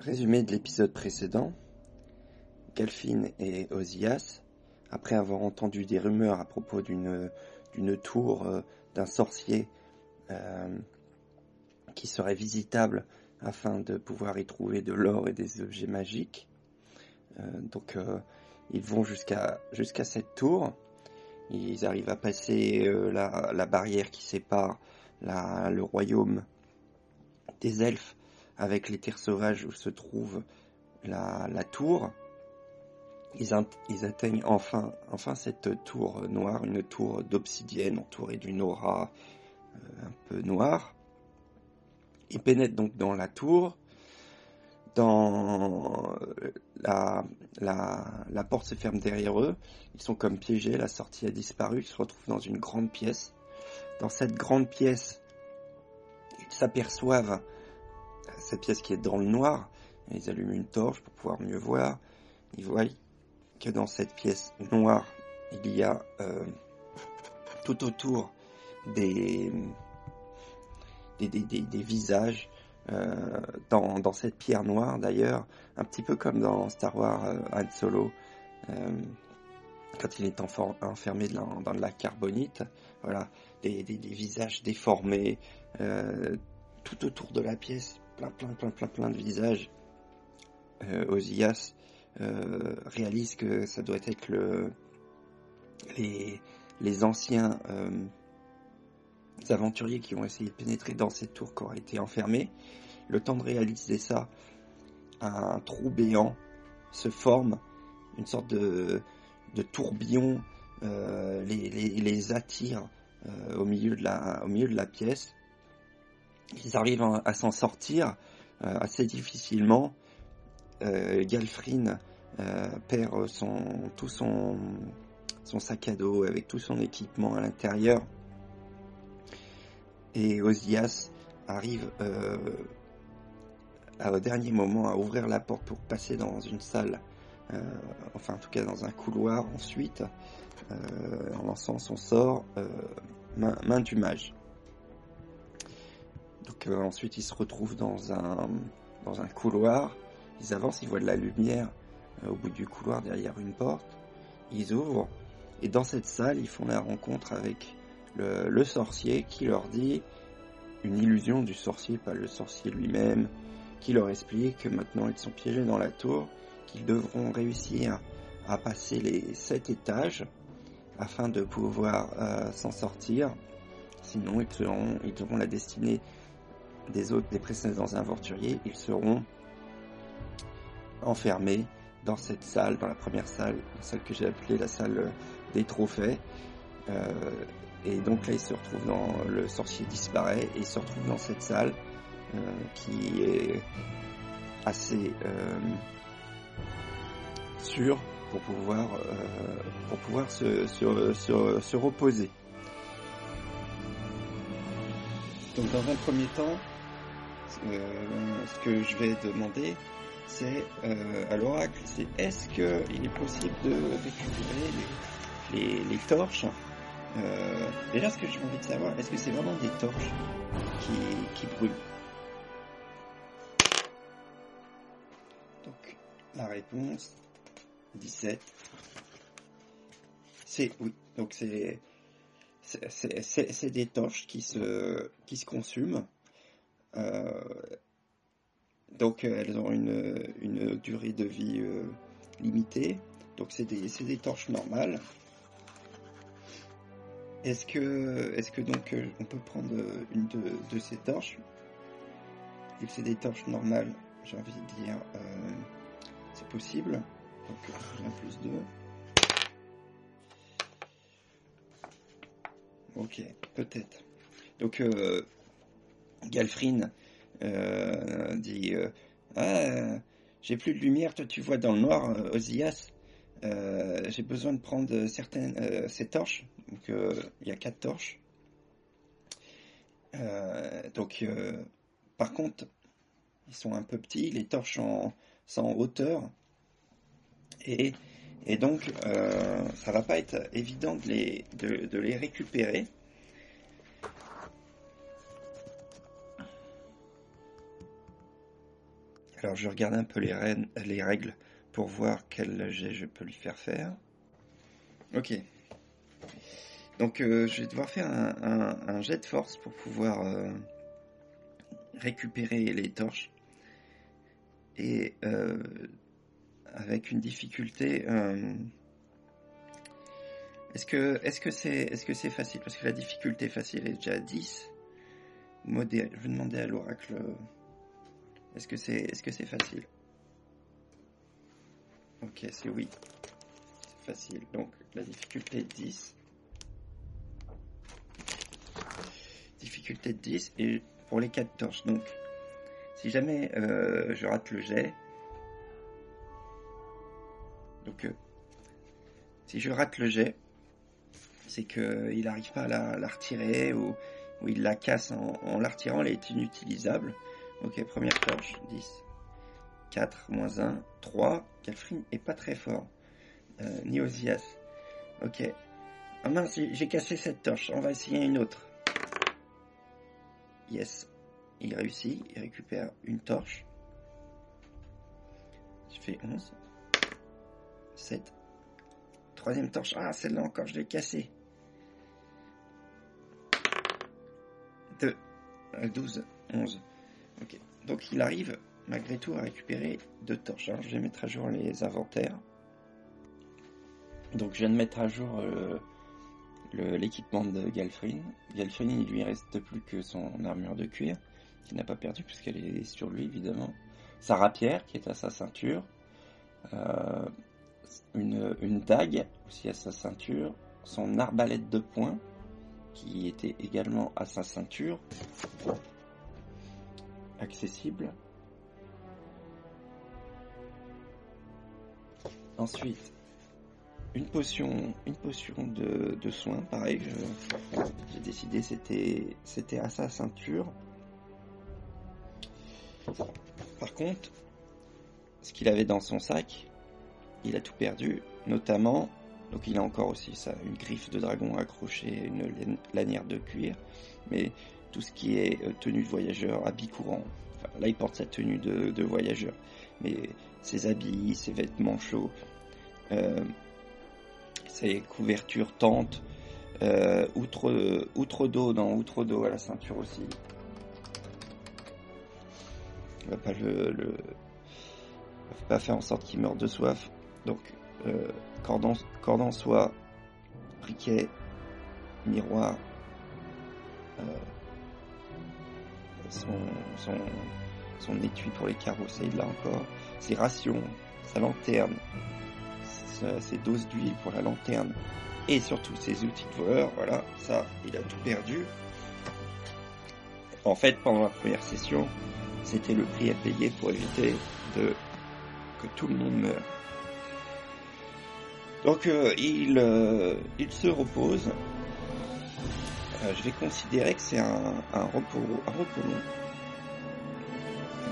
Résumé de l'épisode précédent, Galfin et Ozias, après avoir entendu des rumeurs à propos d'une tour euh, d'un sorcier euh, qui serait visitable afin de pouvoir y trouver de l'or et des objets magiques. Euh, donc ils vont jusqu'à cette tour. Ils arrivent à passer la, barrière qui sépare le royaume des elfes avec les terres sauvages où se trouve la, tour. Ils, atteignent enfin, enfin cette tour noire, une tour d'obsidienne entourée d'une aura euh, un peu noire. Ils pénètrent donc dans la tour. Dans la, la, la porte se ferme derrière eux. Ils sont comme piégés. La sortie a disparu. Ils se retrouvent dans une grande pièce. Dans cette grande pièce, ils s'aperçoivent cette pièce qui est dans le noir. Ils allument une torche pour pouvoir mieux voir. Ils voient que dans cette pièce noire, il y a euh, tout autour des, des, visages. Euh, dans, dans, cette pierre noire d'ailleurs, un petit peu comme dans Star Wars euh, Han Solo, euh, quand il est enfermé dans, dans, de la carbonite, voilà, des, visages déformés tout autour de la pièce, plein, plein, plein, plein, de visages. Euh, euh, réalise que ça doit être le, les, anciens euh, aventuriers qui ont essayé de pénétrer dans cette tour qui aurait été enfermée. Le temps de réaliser ça, un trou béant se forme, une sorte de, tourbillon euh, les, attire au milieu de la pièce. Ils arrivent à s'en sortir euh, assez difficilement. Euh, Galfrin euh, perd tout son, sac à dos avec tout son équipement à l'intérieur. Et Ozias arrive au dernier moment à ouvrir la porte pour passer dans une salle, enfin en tout cas dans un couloir ensuite, en lançant son sort main, main, du mage. Donc ensuite ils se retrouvent dans un, dans un couloir, ils avancent, ils voient de la lumière au bout du couloir derrière une porte, ils ouvrent, et dans cette salle, ils font la rencontre avec le, sorcier qui leur dit une illusion du sorcier, pas le sorcier lui-même, qui leur explique que maintenant ils sont piégés dans la tour, qu'ils devront réussir à passer les sept étages afin de pouvoir euh, s'en sortir. Sinon, ils, seront, ils auront la destinée des autres, des précédents aventuriers. Ils seront enfermés dans cette salle, dans la première salle, salle que j'ai appelée la salle des trophées. Euh, et donc là, il se retrouve dans le sorcier disparaît et il se retrouve dans cette salle euh, qui est assez euh, sûre pour pouvoir pour pouvoir se, se, se, se, reposer. Donc dans un premier temps, ce que je vais demander, c'est euh, à l'oracle, c'est est-ce qu'il est possible de récupérer les, torches euh, Déjà, ce que j'ai envie de savoir, est-ce que c'est vraiment des torches qui, qui brûlent? Donc, la réponse, 17. C'est oui, donc c'est des torches qui se qui se consument. Euh, donc elles ont une, une durée de vie euh, limitée. Donc c'est des, des torches normales. Est-ce que, est-ce que donc euh, on peut prendre une de, de ces torches? Vu que c'est des torches normales, j'ai envie de dire, euh, c'est possible. Donc un plus 2. Ok, peut-être. Donc euh, Galfrin euh, dit euh, Ah, j'ai plus de lumière, toi tu vois dans le noir, euh, Ozias. Euh, j'ai besoin de prendre certaines euh, ces torches. Donc il y a quatre torches. donc par contre, ils sont un peu petits. Les torches en, sont en hauteur et, donc ça va pas être évident de les récupérer. Alors je regarde un peu les, les règles pour voir quel jet je peux lui faire faire. Ok. Donc euh, je vais devoir faire un, jet de force pour pouvoir euh, récupérer les torches. Et euh, avec une difficulté... est-ce que c'est facile? Parce que la difficulté facile est déjà à 10. Modéré. Je vais demander à l'oracle. Est-ce que c'est facile? Ok, c'est oui. C'est facile. Donc la difficulté 10. Difficulté 10 et pour les 4 torches. Donc si jamais euh, je rate le jet. Donc euh, si je rate le jet, c'est qu'il n'arrive pas à la, retirer ou, il la casse en, en la retirant, elle est inutilisable. Ok, première torche, 10. 4, moins 1, 3. Calfrin est pas très fort. Euh, Niosias. Ok. Ah mince, j'ai cassé cette torche. On va essayer une autre. Yes. Il réussit. Il récupère une torche. Je fais 11. 7. Troisième torche. Ah, celle-là encore, je l'ai cassée. 2. 12. 11. Donc il arrive malgré tout à récupérer deux torches. Alors, je vais mettre à jour les inventaires. Donc je viens de mettre à jour euh, l'équipement de Galfrin. Galfrin, il lui reste plus que son armure de cuir, qu'il n'a pas perdu puisqu'elle est sur lui évidemment. Sa rapière qui est à sa ceinture. Euh, une dague aussi à sa ceinture. Son arbalète de poing qui était également à sa ceinture. Accessible. Ensuite, une potion, une potion de, de soin, pareil, j'ai décidé c'était c'était à sa ceinture. Par contre, ce qu'il avait dans son sac, il a tout perdu, notamment, donc il a encore aussi ça, une griffe de dragon accrochée, une lanière de cuir, mais tout ce qui est euh, tenue de voyageur, habit courant, là il porte sa tenue de, voyageur, mais ses habits, ses vêtements chauds, euh, ses couvertures tentes, euh, outre, outre dos, dans outre dos à la ceinture aussi. On va le, va pas faire en sorte qu'il meure de soif. Donc cordon, cordon soie, briquet, miroir, son, son, son étui pour les carrosser là encore, ses rations, sa lanterne, ses doses d'huile pour la lanterne et surtout ses outils de voleur, voilà, ça, il a tout perdu. En fait, pendant la première session, c'était le prix à payer pour éviter de que tout le monde meure. Donc euh, il, euh, il se repose. Euh, je vais considérer que c'est un, repos, un repos long.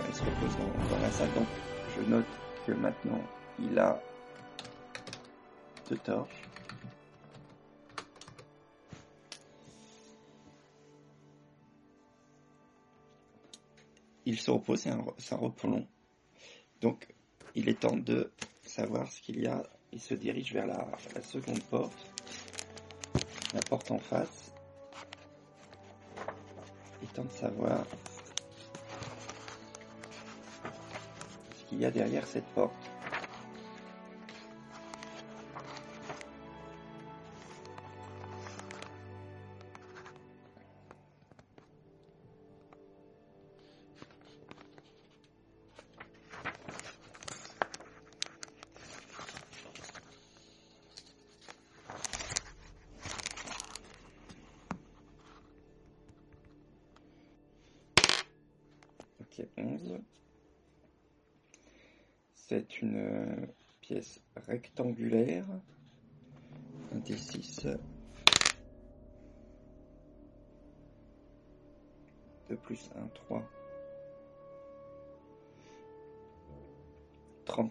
il se repose dans, la salle. Donc je note que maintenant il a de torches. Il se repose, c'est un, repos long. Donc, il est temps de savoir ce qu'il y a. Il se dirige vers la seconde porte, la porte en face. Il est temps de savoir ce qu'il y a derrière cette porte.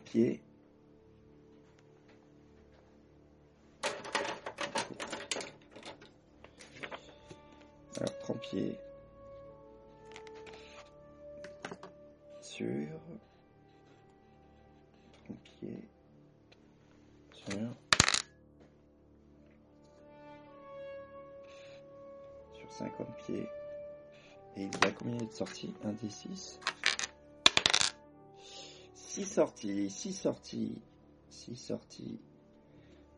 pied. Alors, prends pied. Sur. Prends pied. Sur. Sur 50 pieds. Et il y a combien de sorties 1 des 6 6 sorties, 6 sorties, 6 sorties,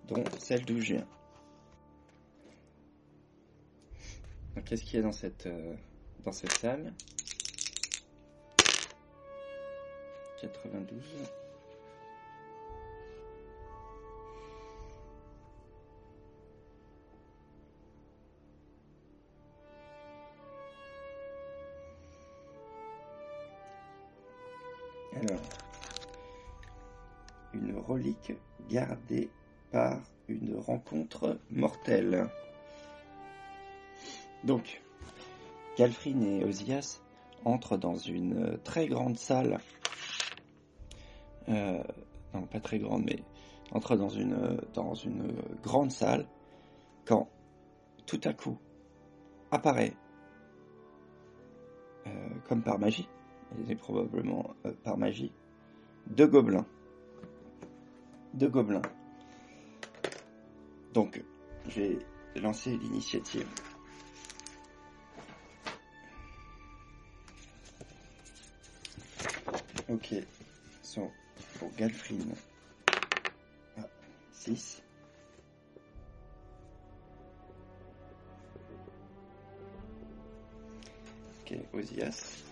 dont celle d'où je viens. Qu'est-ce qu'il y a dans cette, euh, dans cette salle? 92. Une relique gardée par une rencontre mortelle. Donc, Galfrine et Osias entrent dans une très grande salle. Euh, non, pas très grande, mais entrent dans une, dans une grande salle quand tout à coup apparaît, euh, comme par magie, et probablement euh, par magie, deux gobelins. Deux gobelins. Donc, j'ai lancé l'initiative. Ok, so, pour Galfrine, ah, 6. Ok, Osias.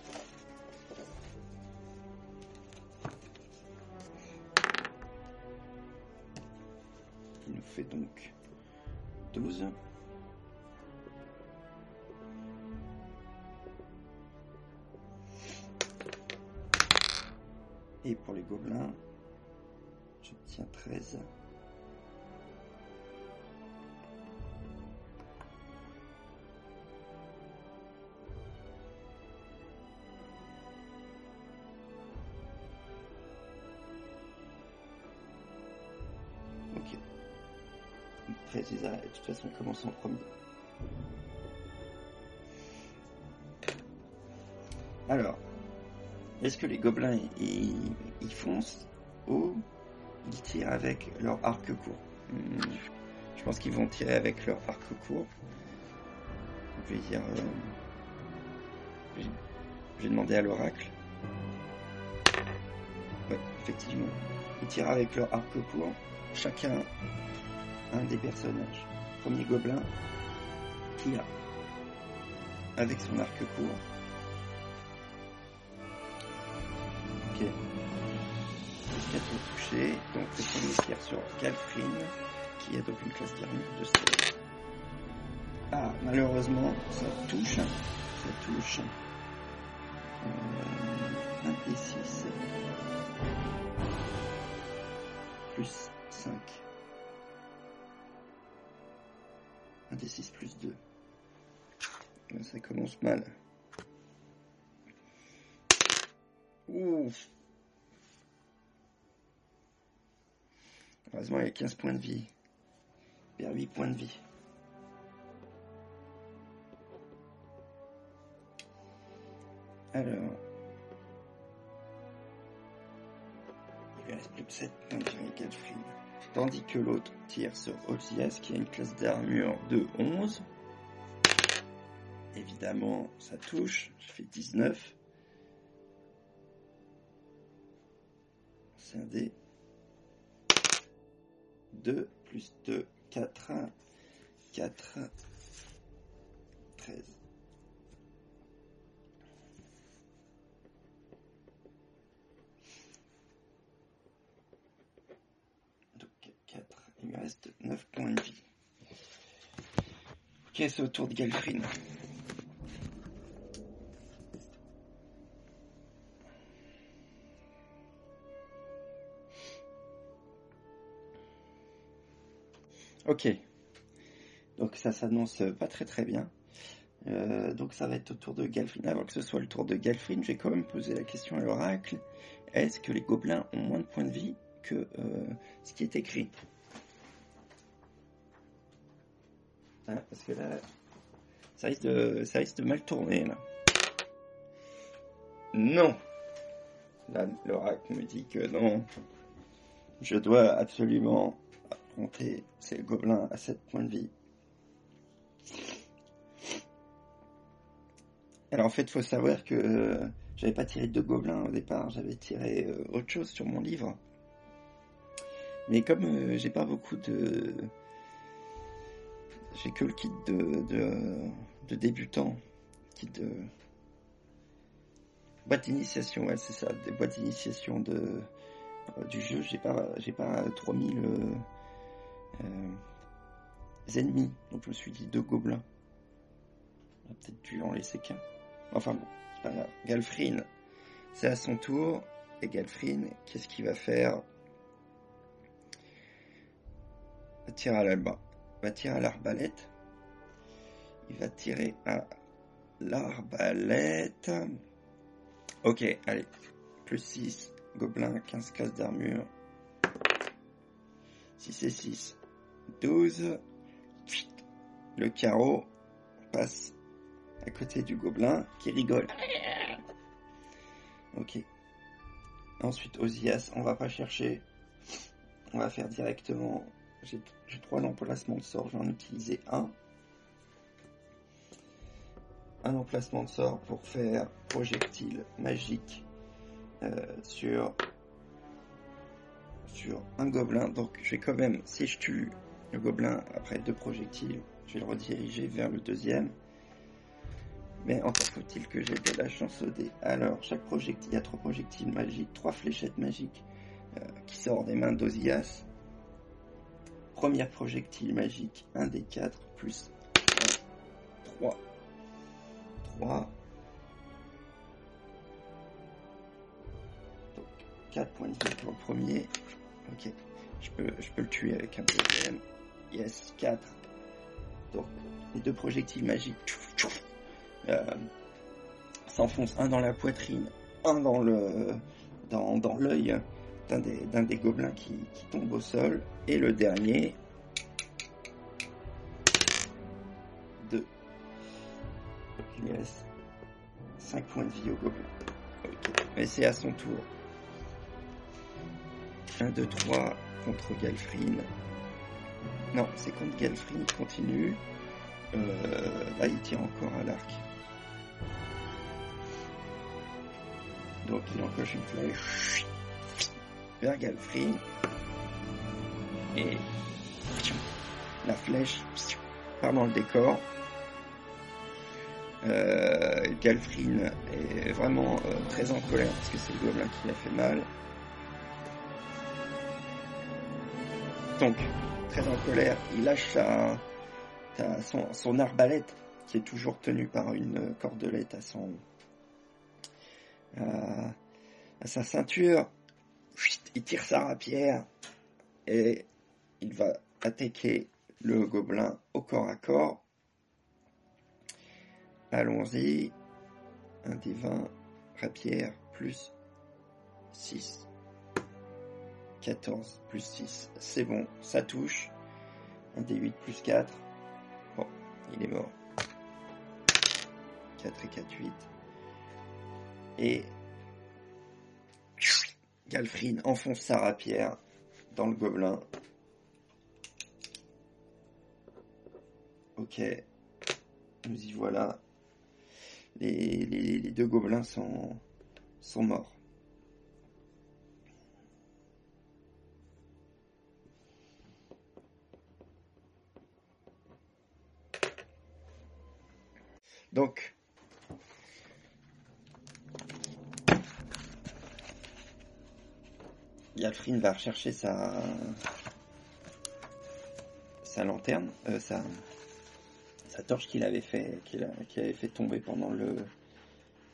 Et pour les gobelins, j'obtiens 13. Ok. 13 ils arrêtent. De toute façon, ils commencent en premier. Alors, est-ce que les gobelins ils, foncent ou ils tirent avec leur arc court Hmm, Je pense qu'ils vont tirer avec leur arc court. Je vais dire. euh, J'ai demandé à l'oracle. Ouais, effectivement. Ils tirent avec leur arc court. Chacun un des personnages. Premier gobelin tire avec son arc court. Touché. Donc le premier tire sur Galfrine, qui a donc une classe d'armure de 16. Ah, malheureusement, ça touche. Ça touche. Euh, un des 6. Plus 5. Un des 6 plus 2. Là, ça commence mal. Ouf. Heureusement, il y a 15 points de vie. Il perd 8 points de vie. Alors. Il lui reste plus que 7 points de vie. Tandis que l'autre tire sur Osias qui a une classe d'armure de 11. Évidemment, ça touche. Je fais 19. C'est un dé. 2 plus 2, 4. 4. 13. Donc 4. Il me reste 9 points de vie. Ok, c'est au tour de Galfrine. Ok. Donc ça s'annonce pas très très bien. Euh, donc ça va être au tour de Galfrine. Avant que ce soit le tour de Galfrine, j'ai quand même posé la question à l'oracle. Est-ce que les gobelins ont moins de points de vie que euh, ce qui est écrit? Hein, Parce que là, ça risque, de, ça risque de mal tourner là. Non Là, l'oracle me dit que non. Je dois absolument affronter ces gobelins à 7 points de vie. Alors en fait, il faut savoir que euh, j'avais pas tiré de gobelins au départ, j'avais tiré euh, autre chose sur mon livre. Mais comme euh, j'ai pas beaucoup de. J'ai que le kit de, de, débutant, kit de. Boîte d'initiation, ouais, c'est ça, des boîtes d'initiation de, du jeu, j'ai pas, j'ai pas 3000 euh, ennemis, donc je me suis dit deux gobelins. On a peut-être dû en laisser qu'un. Enfin bon, c'est pas grave. Galfrin, c'est à son tour. Et Galfrin, qu'est-ce qu'il va faire? Va à l'alba. Va tirer à l'arbalète. Il va tirer à l'arbalète. Ok, allez. Plus 6. Gobelin, 15 cases d'armure. 6 et 6. 12. Le carreau passe à côté du gobelin qui rigole. Ok. Ensuite, Ozias, on va pas chercher. On va faire directement. J'ai trois emplacements de sort, je vais en utiliser un. Un emplacement de sort pour faire projectile magique euh, sur sur un gobelin. Donc je vais quand même, si je tue le gobelin après deux projectiles, je vais le rediriger vers le deuxième. Mais encore faut-il que j'ai de la chance au dé. Alors, chaque projectile, il y a trois projectiles magiques, trois fléchettes magiques euh, qui sortent des mains d'Ozias. Premier projectile magique, un des quatre, plus 1, 3. 3. Donc, 4 points de vie pour le premier. Ok, je peux, je peux le tuer avec un deuxième. Yes, 4. Donc, les deux projectiles magiques euh, s'enfoncent un dans la poitrine, un dans le dans, l'œil d'un des, gobelins qui, tombe au sol, et le dernier, 2. Il lui reste 5 points de vie au gobelin. Ok, mais c'est à son tour. 1, 2, 3 contre Galfrin. Non, c'est contre Galfrin, il continue. Euh, là, il tire encore à l'arc. Donc, il encoche une flèche vers Galfrin. Et la flèche part dans le décor. Euh, Galfrin est vraiment euh, très en colère parce que c'est le gobelin qui l'a fait mal. Donc, très en colère, il lâche sa, son, arbalète qui est toujours tenue par une cordelette à son à, à sa ceinture. Il tire sa rapière et il va attaquer le gobelin au corps à corps. Allons-y. Un des 20 rapière plus 6. 14 plus 6. C'est bon, ça touche. Un des 8 plus 4. Bon, il est mort. 4 et 4, 8. Et Galfrin enfonce sa rapière dans le gobelin. Ok, nous y voilà. Les, deux gobelins sont morts. Donc, Galfrin va rechercher sa lanterne, euh, sa sa torche qu'il avait fait tomber pendant le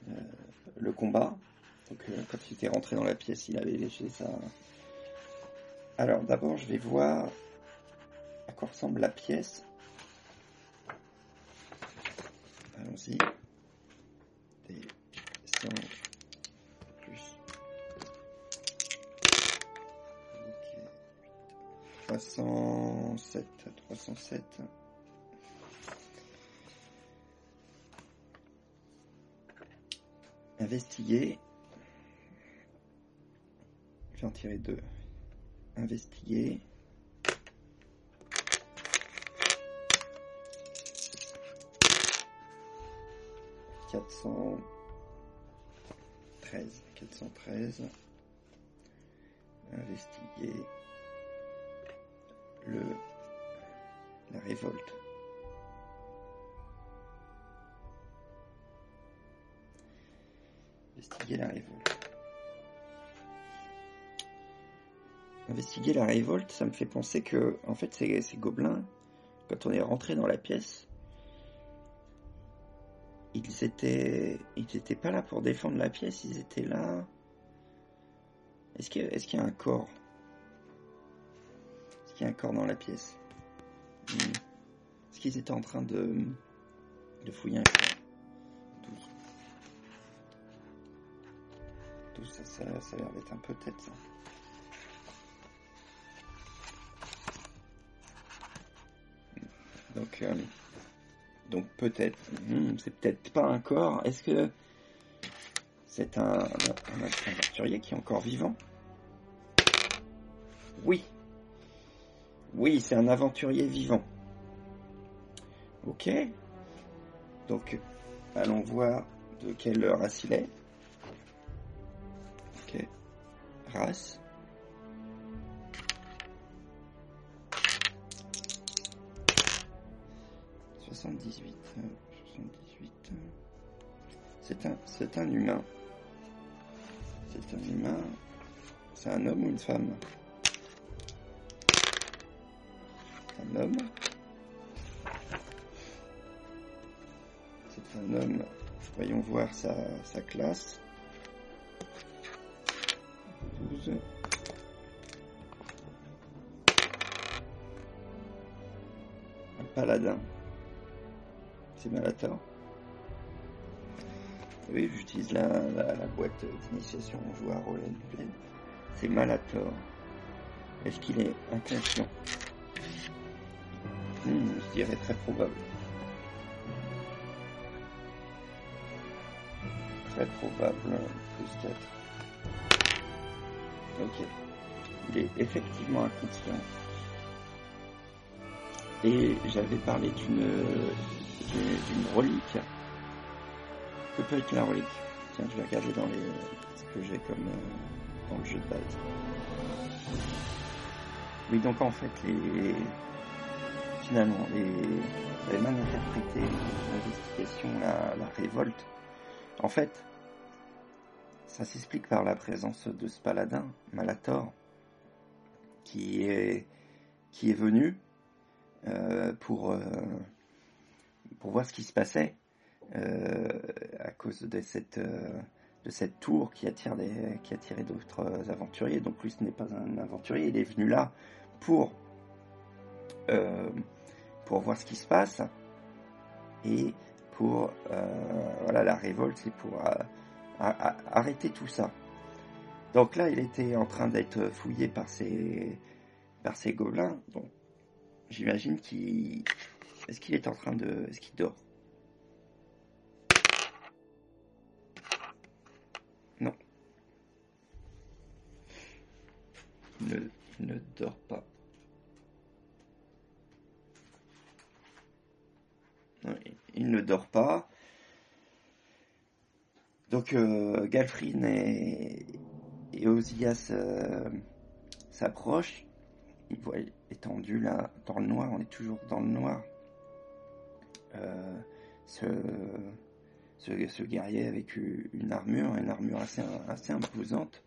euh, combat. Donc euh, quand il était rentré dans la pièce, il avait léché sa. Alors d'abord, je vais voir à quoi ressemble la pièce. Des 100 plus. Ok. 307, 307. Investiguer. Je vais en tirer deux. Investiguer. 413. 413. Investiguer le, la révolte. Investiguer la révolte. Investiguer la révolte, ça me fait penser que, en fait, ces, ces gobelins, quand on est rentré dans la pièce, ils étaient, ils étaient pas là pour défendre la pièce, ils étaient là. Est-ce qu'il y, est qu'il y, a un corps? Est-ce qu'il y a un corps dans la pièce? Hmm. Est-ce qu'ils étaient en train de, de fouiller un corps? Tout ça, ça, ça a l'air d'être un peu tête ça. Donc, euh, donc peut-être, hmm, c'est peut-être pas un corps. Est-ce que c'est un, un, aventurier qui est encore vivant? Oui. Oui, c'est un aventurier vivant. Ok. Donc, allons voir de quelle race il est. Ok. Race. 78. 78. C'est un, c'est un humain. C'est un humain. C'est un homme ou une femme? Un homme. C'est un homme. Voyons voir sa, sa classe. 12. Un paladin. C'est Malator. Oui, j'utilise la, boîte d'initiation en joueur Roland C'est Malator. Est-ce qu'il est inconscient? Hmm, Je dirais très probable. Très probable, 4. Ok. Il est effectivement inconscient. Et j'avais parlé d'une relique. Que peut être la relique? Tiens, je vais regarder dans les ce que j'ai comme euh, dans le jeu de base. Oui, donc en fait, les finalement, les j'avais mal interprété l'investigation, la, la révolte. En fait, ça s'explique par la présence de ce paladin, Malator, qui est qui est venu pour euh, pour voir ce qui se passait euh, à cause de cette de cette tour qui attire des qui attirait d'autres aventuriers. Donc lui, ce n'est pas un aventurier, il est venu là pour pour voir ce qui se passe et pour voilà la révolte, c'est pour arrêter tout ça. Donc là, il était en train d'être fouillé par ces par gobelins. Donc j'imagine qu'il est-ce qu'il est en train de... Est-ce qu'il dort? Non. Il ne, dort pas. il ne dort pas. Donc euh, Galfrin et, et Osias euh, s'approchent. Ils voient étendu là dans le noir. On est toujours dans le noir. Euh, ce, ce, guerrier avec une armure, une armure assez, assez imposante.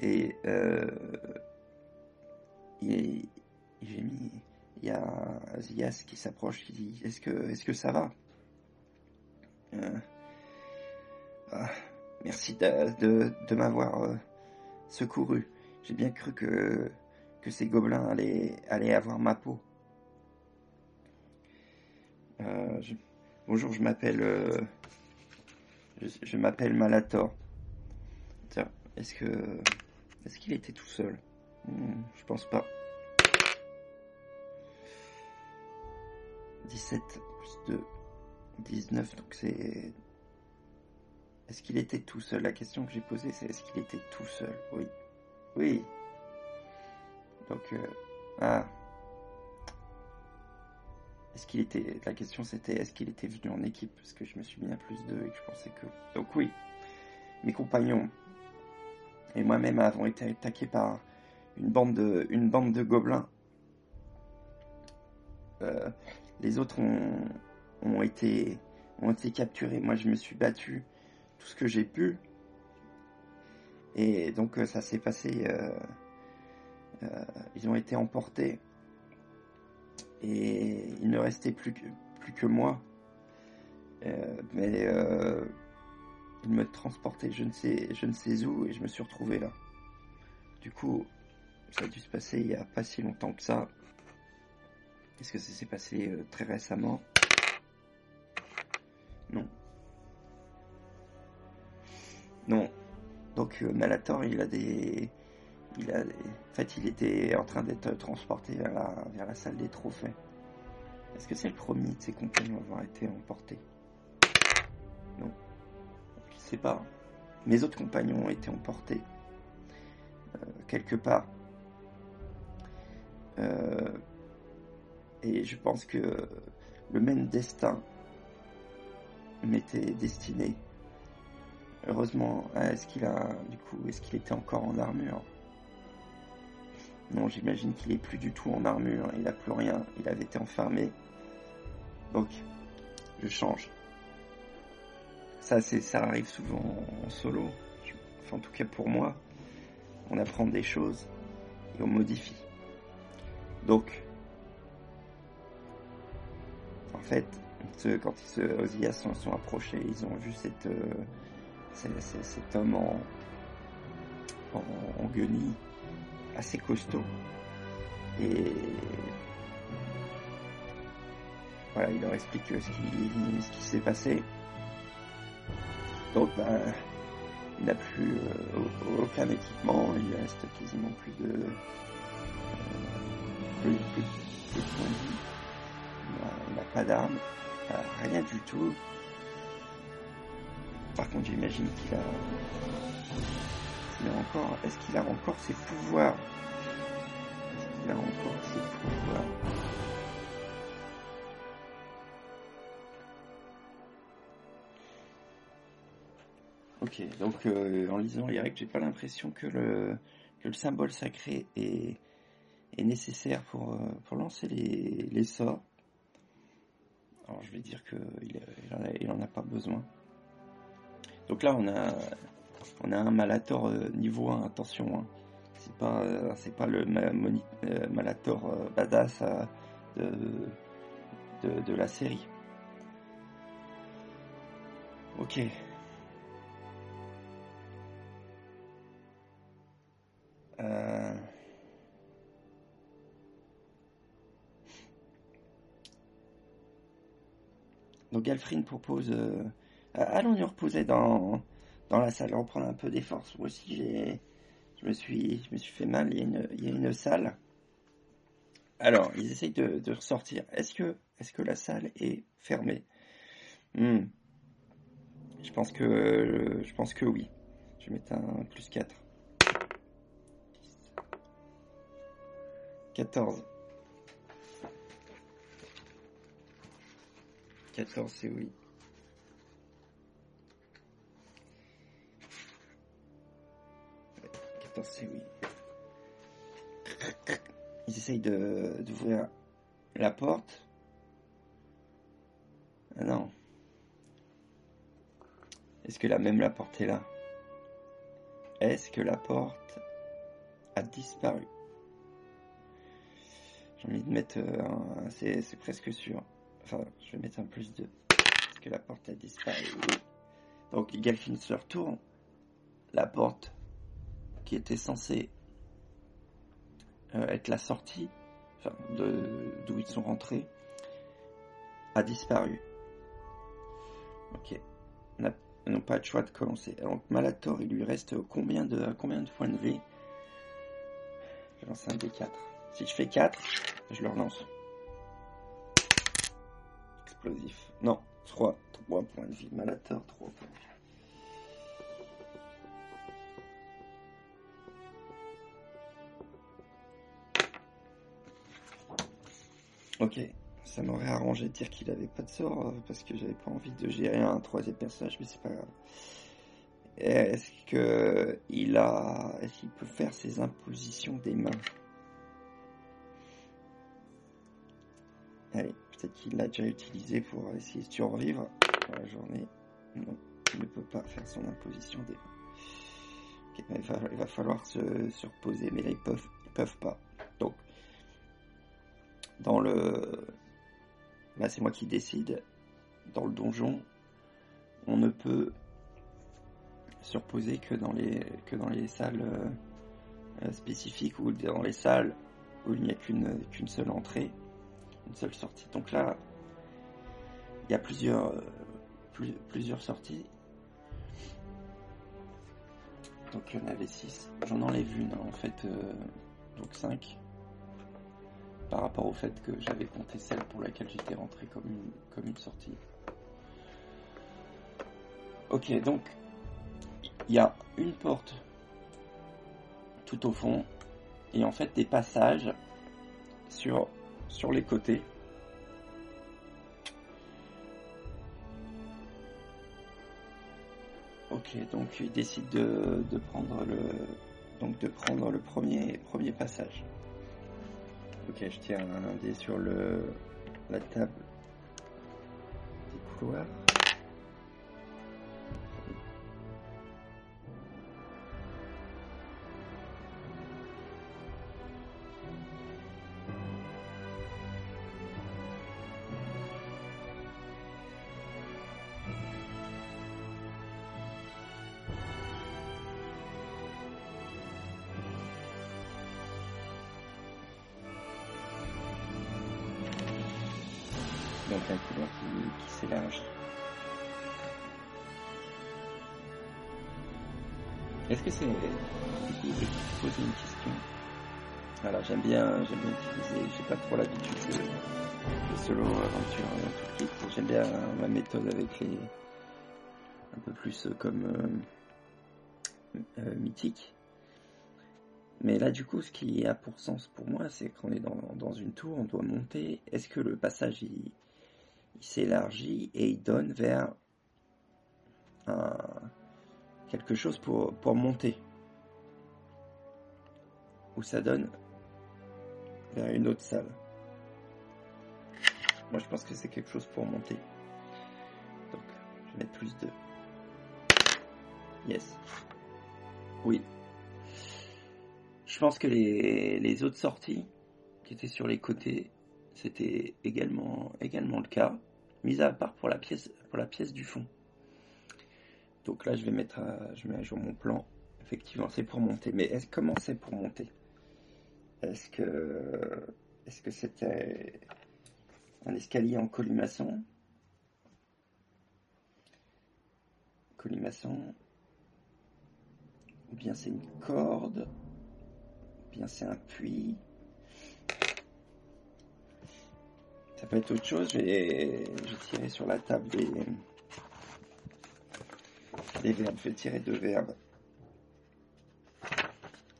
Et euh, il, il y a Zias qui s'approche, qui dit Est-ce que, est-ce que ça va? Euh, ah, Merci de, de, m'avoir secouru. J'ai bien cru que que ces gobelins allaient, allaient avoir ma peau. Euh, bonjour, je m'appelle euh, je, m'appelle Malator. Tiens, est-ce que est-ce qu'il était tout seul? Hmm, Je pense pas. 17 plus 2, 19, donc c'est... Est-ce qu'il était tout seul? La question que j'ai posée, c'est est-ce qu'il était tout seul? Oui. Oui, donc, euh, ah. est-ce qu'il était. La question c'était est-ce qu'il était venu en équipe? Parce que je me suis mis à plus d'eux et que je pensais que. Donc oui, mes compagnons et moi-même avons été attaqués par une bande de, une bande de gobelins. Euh, les autres ont, ont, été, ont été capturés. Moi, je me suis battu tout ce que j'ai pu. Et donc, euh, ça s'est passé. Euh, ils ont été emportés. Et il ne restait plus que, plus que moi. mais il me transportait je ne sais, je ne sais où et je me suis retrouvé là. Du coup, ça a dû se passer il n'y a pas si longtemps que ça. Est-ce que ça s'est passé euh, très récemment? Non. Non. Donc euh, Malator, il a des... Il a En fait, il était en train d'être transporté vers la... salle des trophées. Est-ce que c'est le premier de ses compagnons à avoir été emporté? Non. Je ne sais pas. Mes autres compagnons ont été emportés. Euh, quelque part. Euh, et je pense que le même destin m'était destiné. Heureusement, hein, est-ce qu'il a, du coup, est-ce qu'il était encore en armure? Non, j'imagine qu'il est plus du tout en armure. Il n'a plus rien. Il avait été enfermé. Donc, je change. Ça, c'est, ça arrive souvent en solo. Enfin, en tout cas pour moi, on apprend des choses et on modifie. Donc, en fait, quand ils se, sont, sont, approchés, ils ont vu cette, euh, cet homme en, en, guenille assez costaud. Et voilà, il leur explique ce qui, ce qui s'est passé. Donc, ben, il n'a plus euh, aucun équipement, il reste quasiment plus de plus, plus, plus de Il n'a pas d'armes, rien du tout. Par contre, j'imagine qu'il a, encore, est-ce qu'il a encore ses pouvoirs? Est-ce qu'il a encore ses pouvoirs? Ok, donc euh, en lisant les j'ai pas l'impression que le, symbole sacré est, nécessaire pour, euh, lancer les, sorts. Alors je vais dire qu'il il en, a, pas besoin. Donc là on a on a un Malator euh, niveau 1, attention. Hein. C'est pas c'est pas le Malator badass de, de, la série. Ok. Euh, donc Galfrine propose... Euh, allons nous reposer dans, dans la salle, reprendre un peu des forces. Moi aussi, j'ai, je, me suis, je me suis fait mal, il y a une, il y a une salle. Alors, ils essayent de, de ressortir. Est-ce que, est-ce que la salle est fermée? Hmm. Je pense que, je pense que oui. Je vais mettre un plus 4. 14. 14, c'est oui. Ouais, 14, c'est oui. Ils essayent d'ouvrir la porte. Ah non. Est-ce que la même la porte est là? Est-ce que la porte a disparu? J'ai envie de mettre euh, un, c'est, presque sûr. Enfin, je vais mettre un plus 2. Parce que la porte a disparu? Donc, Galfin se retourne. La porte qui était censée euh, être la sortie, enfin, d'où ils sont rentrés, a disparu. Ok. On n'a pas de choix de commencer. Donc, Malator, il lui reste combien de, combien de points de vie? Je lance un D4. Si je fais 4, je le relance. Explosif. Non, 3. 3 points de vie. Malator, 3 points de vie. Ok, ça m'aurait arrangé de dire qu'il avait pas de sort parce que j'avais pas envie de gérer un troisième personnage, mais c'est pas grave. Est-ce que il a, est-ce qu'il peut faire ses impositions des mains? Allez, peut-être qu'il l'a déjà utilisé pour essayer de survivre dans la journée. Non, il ne peut pas faire son imposition des mains. il, va, falloir se, reposer, mais là ils peuvent, ils peuvent pas. Dans le, là c'est moi qui décide. Dans le donjon, on ne peut se reposer que dans les que dans les salles euh, spécifiques ou dans les salles où il n'y a qu'une qu'une seule entrée une seule sortie. Donc là, il y a plusieurs, euh, plusieurs sorties. Donc il y en avait 6. J'en enlève une, en fait, euh, donc 5. Par rapport au fait que j'avais compté celle pour laquelle j'étais rentré comme une, sortie. Ok, donc il y a une porte tout au fond et en fait des passages sur sur les côtés. Ok, donc il décide de, prendre le donc de prendre le premier premier passage. Ok, je tiens un dé sur le la table des couloirs. Qui, qui s'élargit. Est-ce que c'est... Je vais poser une question. Alors j'aime bien, j'aime bien utiliser, j'ai pas trop l'habitude de, solo aventure en Turquie. J'aime bien ma méthode avec les un peu plus comme euh, euh, mythique. Mais là, du coup, ce qui a pour sens pour moi, c'est qu'on est dans, dans, une tour, on doit monter. Est-ce que le passage, il, il s'élargit et il donne vers quelque chose pour, pour monter. Ou ça donne vers une autre salle. Moi je pense que c'est quelque chose pour monter. Donc je vais mettre plus de... Yes. Oui. Je pense que les, les autres sorties qui étaient sur les côtés, c'était également, également le cas mis à part pour la pièce, pour la pièce du fond. Donc là, je vais mettre, à, je mets à jour mon plan. Effectivement, c'est pour monter. Mais est comment c'est pour monter? Est-ce que, est-ce que c'était un escalier en colimaçon? Colimaçon. Ou bien c'est une corde? Ou bien c'est un puits? Ça peut être autre chose. Je vais, tirer sur la table des, des verbes. Je vais tirer deux verbes.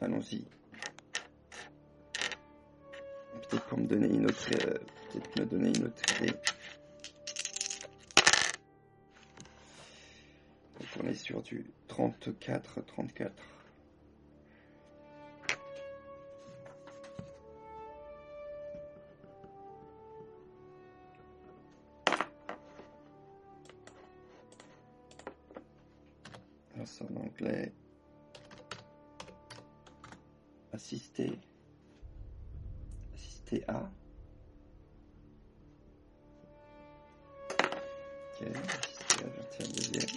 Allons-y. Peut-être pour me donner une autre, euh, peut-être me donner une autre idée. Donc on est sur du 34, 34. En anglais. Assister. Assister à. Ok, assister à, je tiens deuxième.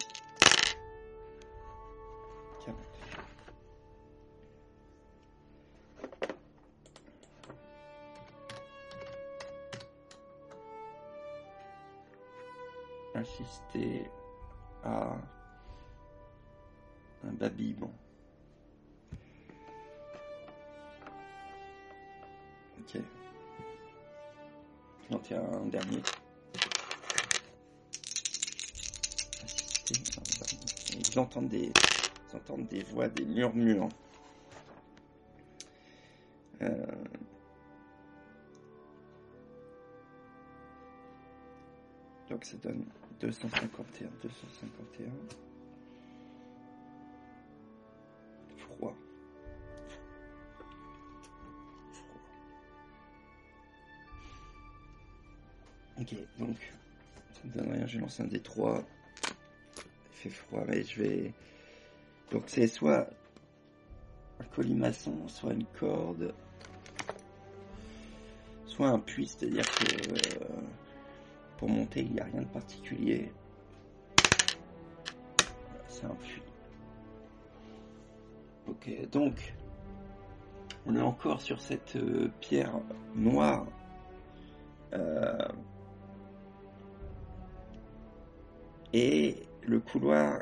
40. Assister à un babillement. Ok. J'en tiens un dernier. Ils entendent des, ils entendent des voix, des murmures. Euh... Donc ça donne 251, 251. Un D3. Il fait froid, mais je vais. Donc c'est soit un colimaçon, soit une corde, soit un puits, c'est-à-dire que euh, pour monter il n'y a rien de particulier. C'est un puits. Ok, donc on est encore sur cette euh, pierre noire. Euh, et le couloir,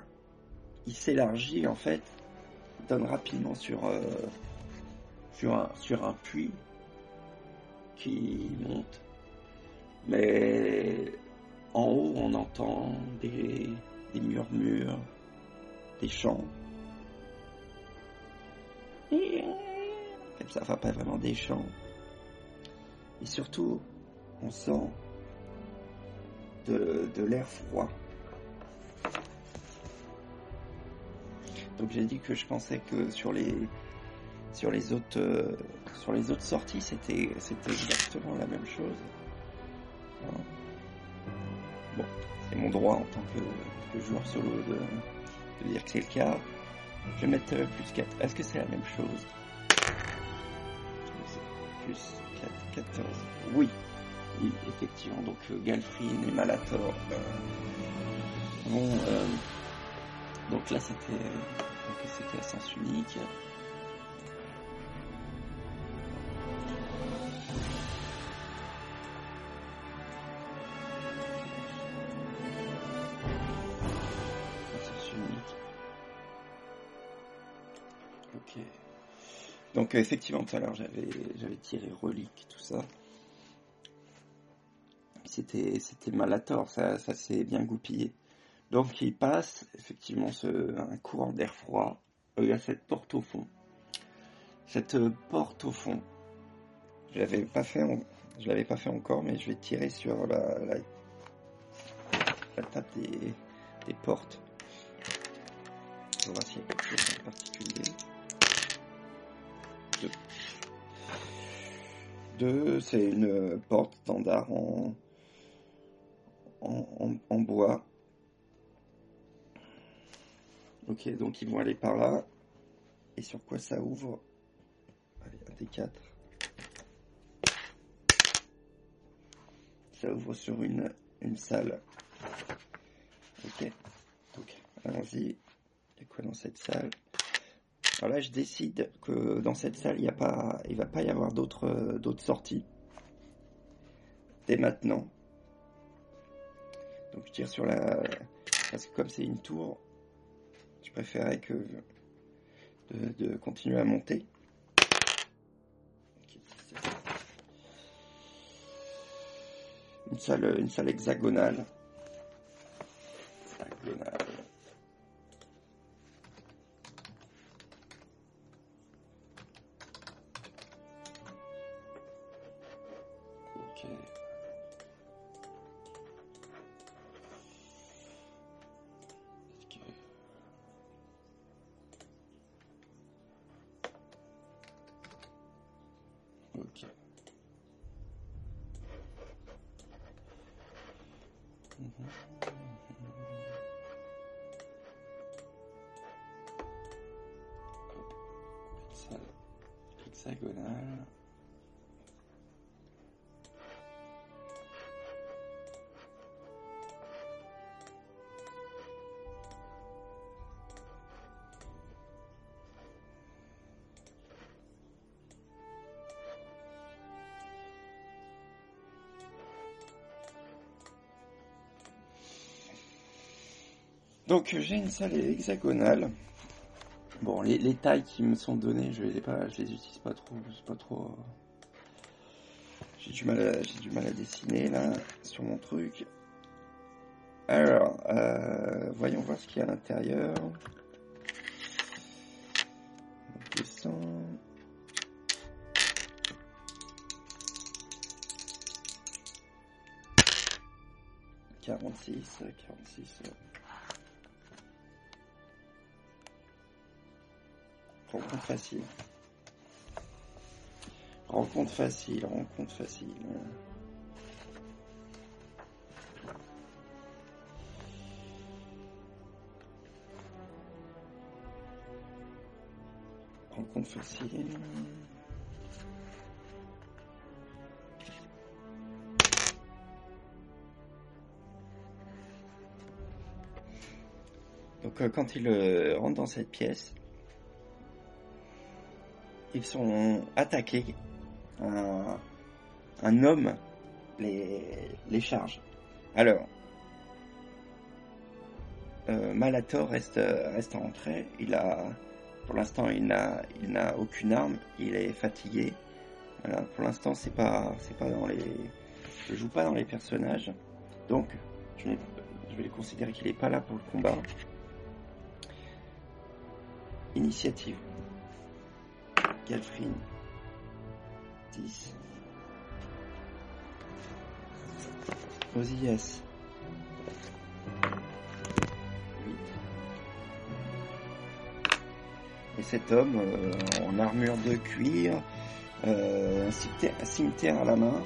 il s'élargit en fait, donne rapidement sur, euh, sur, un, sur un puits qui monte. Mais en haut, on entend des, murmures, des chants. Même ça va pas vraiment des chants. Et surtout, on sent de l'air froid. Donc j'ai dit que je pensais que sur les sur les autres euh, sur les autres sorties c'était c'était exactement la même chose. Bon, c'est mon droit en tant que, joueur solo de, dire que c'est le cas. Je vais mettre euh, plus 4. Est-ce que c'est la même chose? Plus 4, 14. Oui, oui, effectivement. Donc euh, et Malator vont. Euh, donc là c'était c'était à sens unique. Ok. Donc effectivement tout à l'heure j'avais j'avais tiré relique tout ça. C'était c'était Malator, ça ça s'est bien goupillé. Donc il passe effectivement ce, un courant d'air froid. Euh, Il y a cette porte au fond. Cette euh, porte au fond, je l'avais pas fait, je l'avais pas fait encore, mais je vais tirer sur la, la, table des, des portes. On voir s'il y a quelque chose en particulier. Deux. C'est une porte standard en, en, en bois. Ok, donc ils vont aller par là. Et sur quoi ça ouvre? Allez, un des quatre. Ça ouvre sur une, une salle. Ok, donc allons-y. Il y a quoi dans cette salle? Alors là, je décide que dans cette salle, il il va pas y avoir d'autres euh, d'autres sorties. Dès maintenant. Donc je tire sur la... Parce que comme c'est une tour, je préférais que de, continuer à monter. Une salle, une salle hexagonale. Hexagonale. Donc j'ai une salle hexagonale. Bon, les, les tailles qui me sont données, je les pas, je les utilise pas trop, pas trop. J'ai du mal, à, j'ai du mal à dessiner là sur mon truc. Alors, euh, voyons voir ce qu'il y a à l'intérieur. On descend. 46, 46. Rencontre facile. Rencontre facile, rencontre facile. Rencontre facile. Donc euh, quand ils euh, rentrent dans cette pièce, ils sont attaqués. Un, homme les, charge. Alors, euh, Malator reste, reste en entrée. Il a, pour l'instant, il n'a, il n'a aucune arme. Il est fatigué. Voilà, pour l'instant, c'est pas, c'est pas dans les, je joue pas dans les personnages. Donc, je, je vais considérer qu'il est pas là pour le combat. Initiative. Galfrin. 10. Osillas. 8. Et cet homme, euh, en armure de cuir, euh, un cimetière à la main,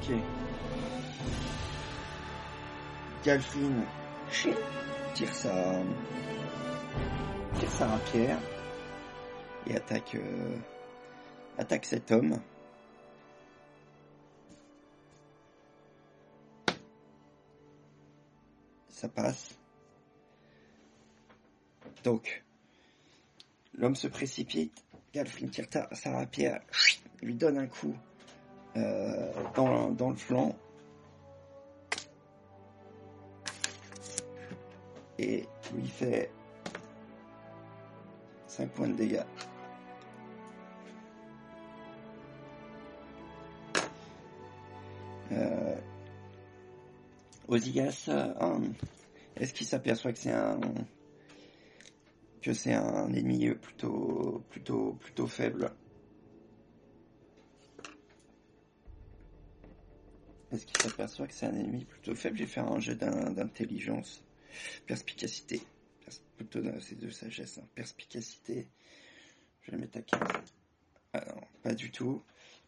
Ok. Galfrin chut, tire sa tire sa rapière et attaque euh, attaque cet homme. Ça passe. Donc, l'homme se précipite. Galfrin tire ta- sa rapière, lui donne un coup euh, dans, le flanc. Et lui fait 5 points de dégâts. Euh, euh, est-ce qu'il s'aperçoit que c'est un que c'est un ennemi plutôt plutôt plutôt faible? Est-ce qu'il s'aperçoit que c'est un ennemi plutôt faible J'ai fait un jeu d'in- d'intelligence, perspicacité, Pers- plutôt de- sagesse, hein. perspicacité. Je vais le mettre à 15. Ah pas du tout.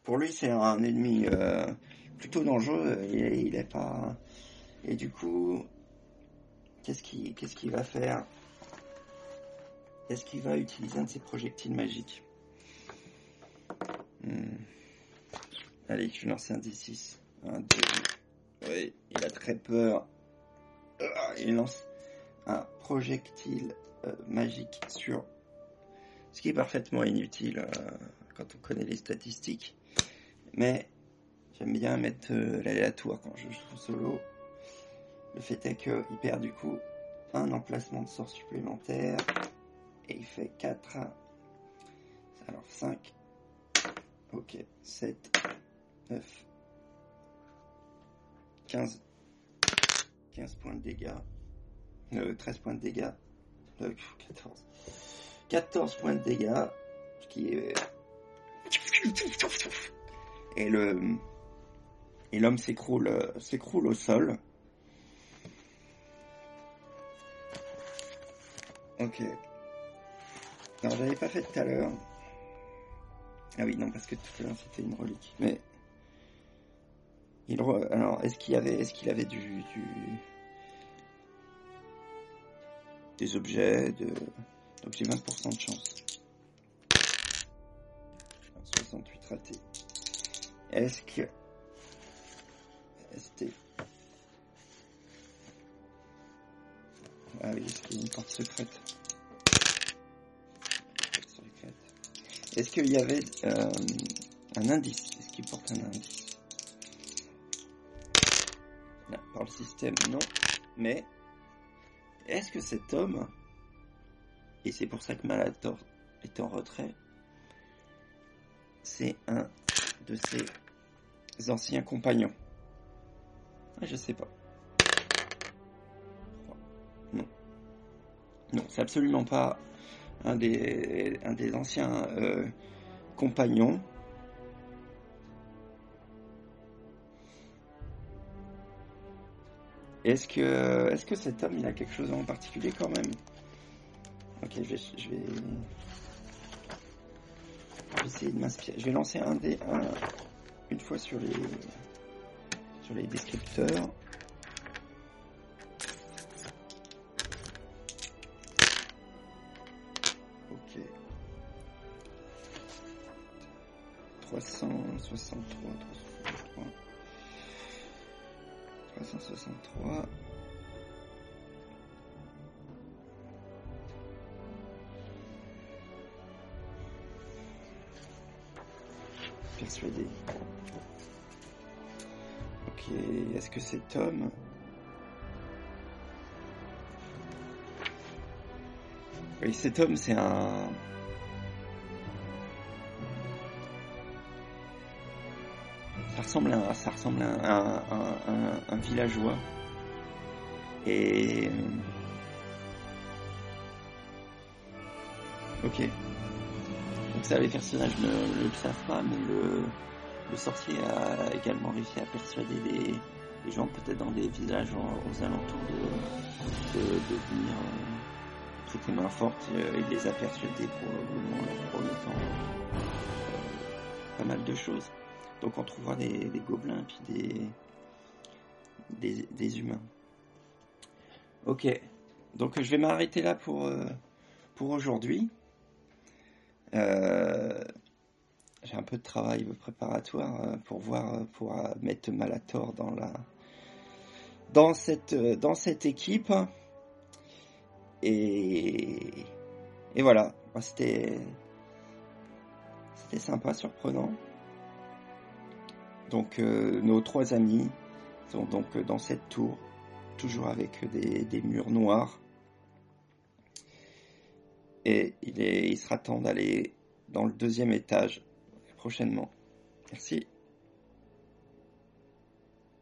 Pour lui, c'est un ennemi euh, plutôt dangereux. Il est, pas. Et du coup, qu'est-ce qu'il qu'est-ce qu'il va faire? Est-ce qu'il va utiliser un de ses projectiles magiques? Hmm. Allez, je vais lancer un D6. Un, deux. Oui, il a très peur. Ah, Il lance un projectile euh, magique sur. Ce qui est parfaitement inutile euh, quand on connaît les statistiques. Mais j'aime bien mettre euh, l'aléatoire quand je joue solo. Le fait est qu'il perd du coup un emplacement de sort supplémentaire. Et il fait 4. Alors 5. Ok, 7, 9, 15. 15 points de dégâts. Euh, 13 points de dégâts. Euh, 14. 14 points de dégâts. Ce qui est. Et le. Et l'homme s'écroule, euh, s'écroule au sol. Ok. Alors j'avais pas fait tout à l'heure. Ah oui, non, parce que tout à l'heure c'était une relique. Mais. Alors, est-ce qu'il avait, est-ce qu'il avait du, des objets de, j'ai 20% de chance. 68 ratés. Est-ce que, c'était, ah oui, est-ce qu'il y a une porte secrète? Porte secrète. Est-ce qu'il y avait euh, un indice? Est-ce qu'il porte un indice? Le système, non. Mais est-ce que cet homme, et c'est pour ça que Malator est en retrait, c'est un de ses anciens compagnons? Ah, Je sais pas. Non, c'est absolument pas un des, un des anciens euh, compagnons. Est-ce que, est-ce que cet homme, il a quelque chose en particulier quand même? Ok, je vais, je vais, essayer de m'inspirer. Je vais lancer un des, un, une fois sur les, sur les descripteurs. Ok. 363, 363. 363. Persuadé. Ok, est-ce que cet homme... Oui, cet homme, c'est un... Ça ressemble à, un, villageois. Et... Ok. Donc ça, les personnages ne le savent pas, mais le, sorcier a également réussi à persuader des, gens, peut-être dans des villages aux, alentours, de, de, de venir euh, prêter main. Euh, Il les a persuadés probablement en leur promettant euh, pas mal de choses. Donc on trouvera des, gobelins puis des, humains. Ok, donc je vais m'arrêter là pour, euh, aujourd'hui. Euh, j'ai un peu de travail préparatoire euh, pour voir, pour mettre Malator dans la, dans cette, équipe. Et, et voilà, c'était, c'était sympa, surprenant. Donc euh, nos trois amis sont donc euh, dans cette tour, toujours avec des, murs noirs. Et il sera temps d'aller dans le deuxième étage prochainement. Merci.